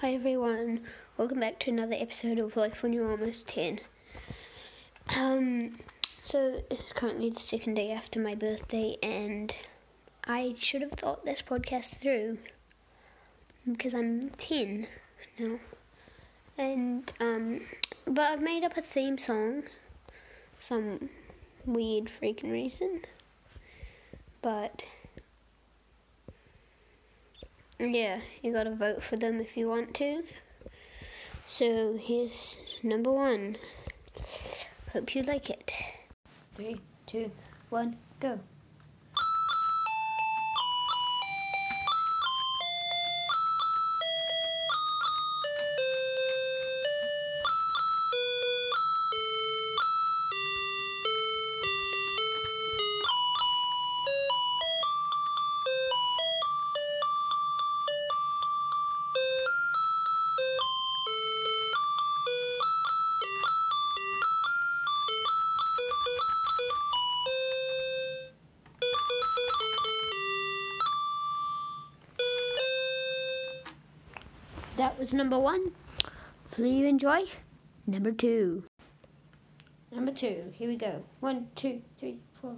Hi everyone, welcome back to another episode of Life When You're Almost 10. Um, so it's currently the second day after my birthday, and I should have thought this podcast through because I'm 10 now. And, um, but I've made up a theme song, some weird freaking reason, but yeah, you gotta vote for them if you want to. So here's number one. Hope you like it. Three, two, one, go. That was number one. Hopefully you enjoy. Number two. Number two. Here we go. One, two, three, four.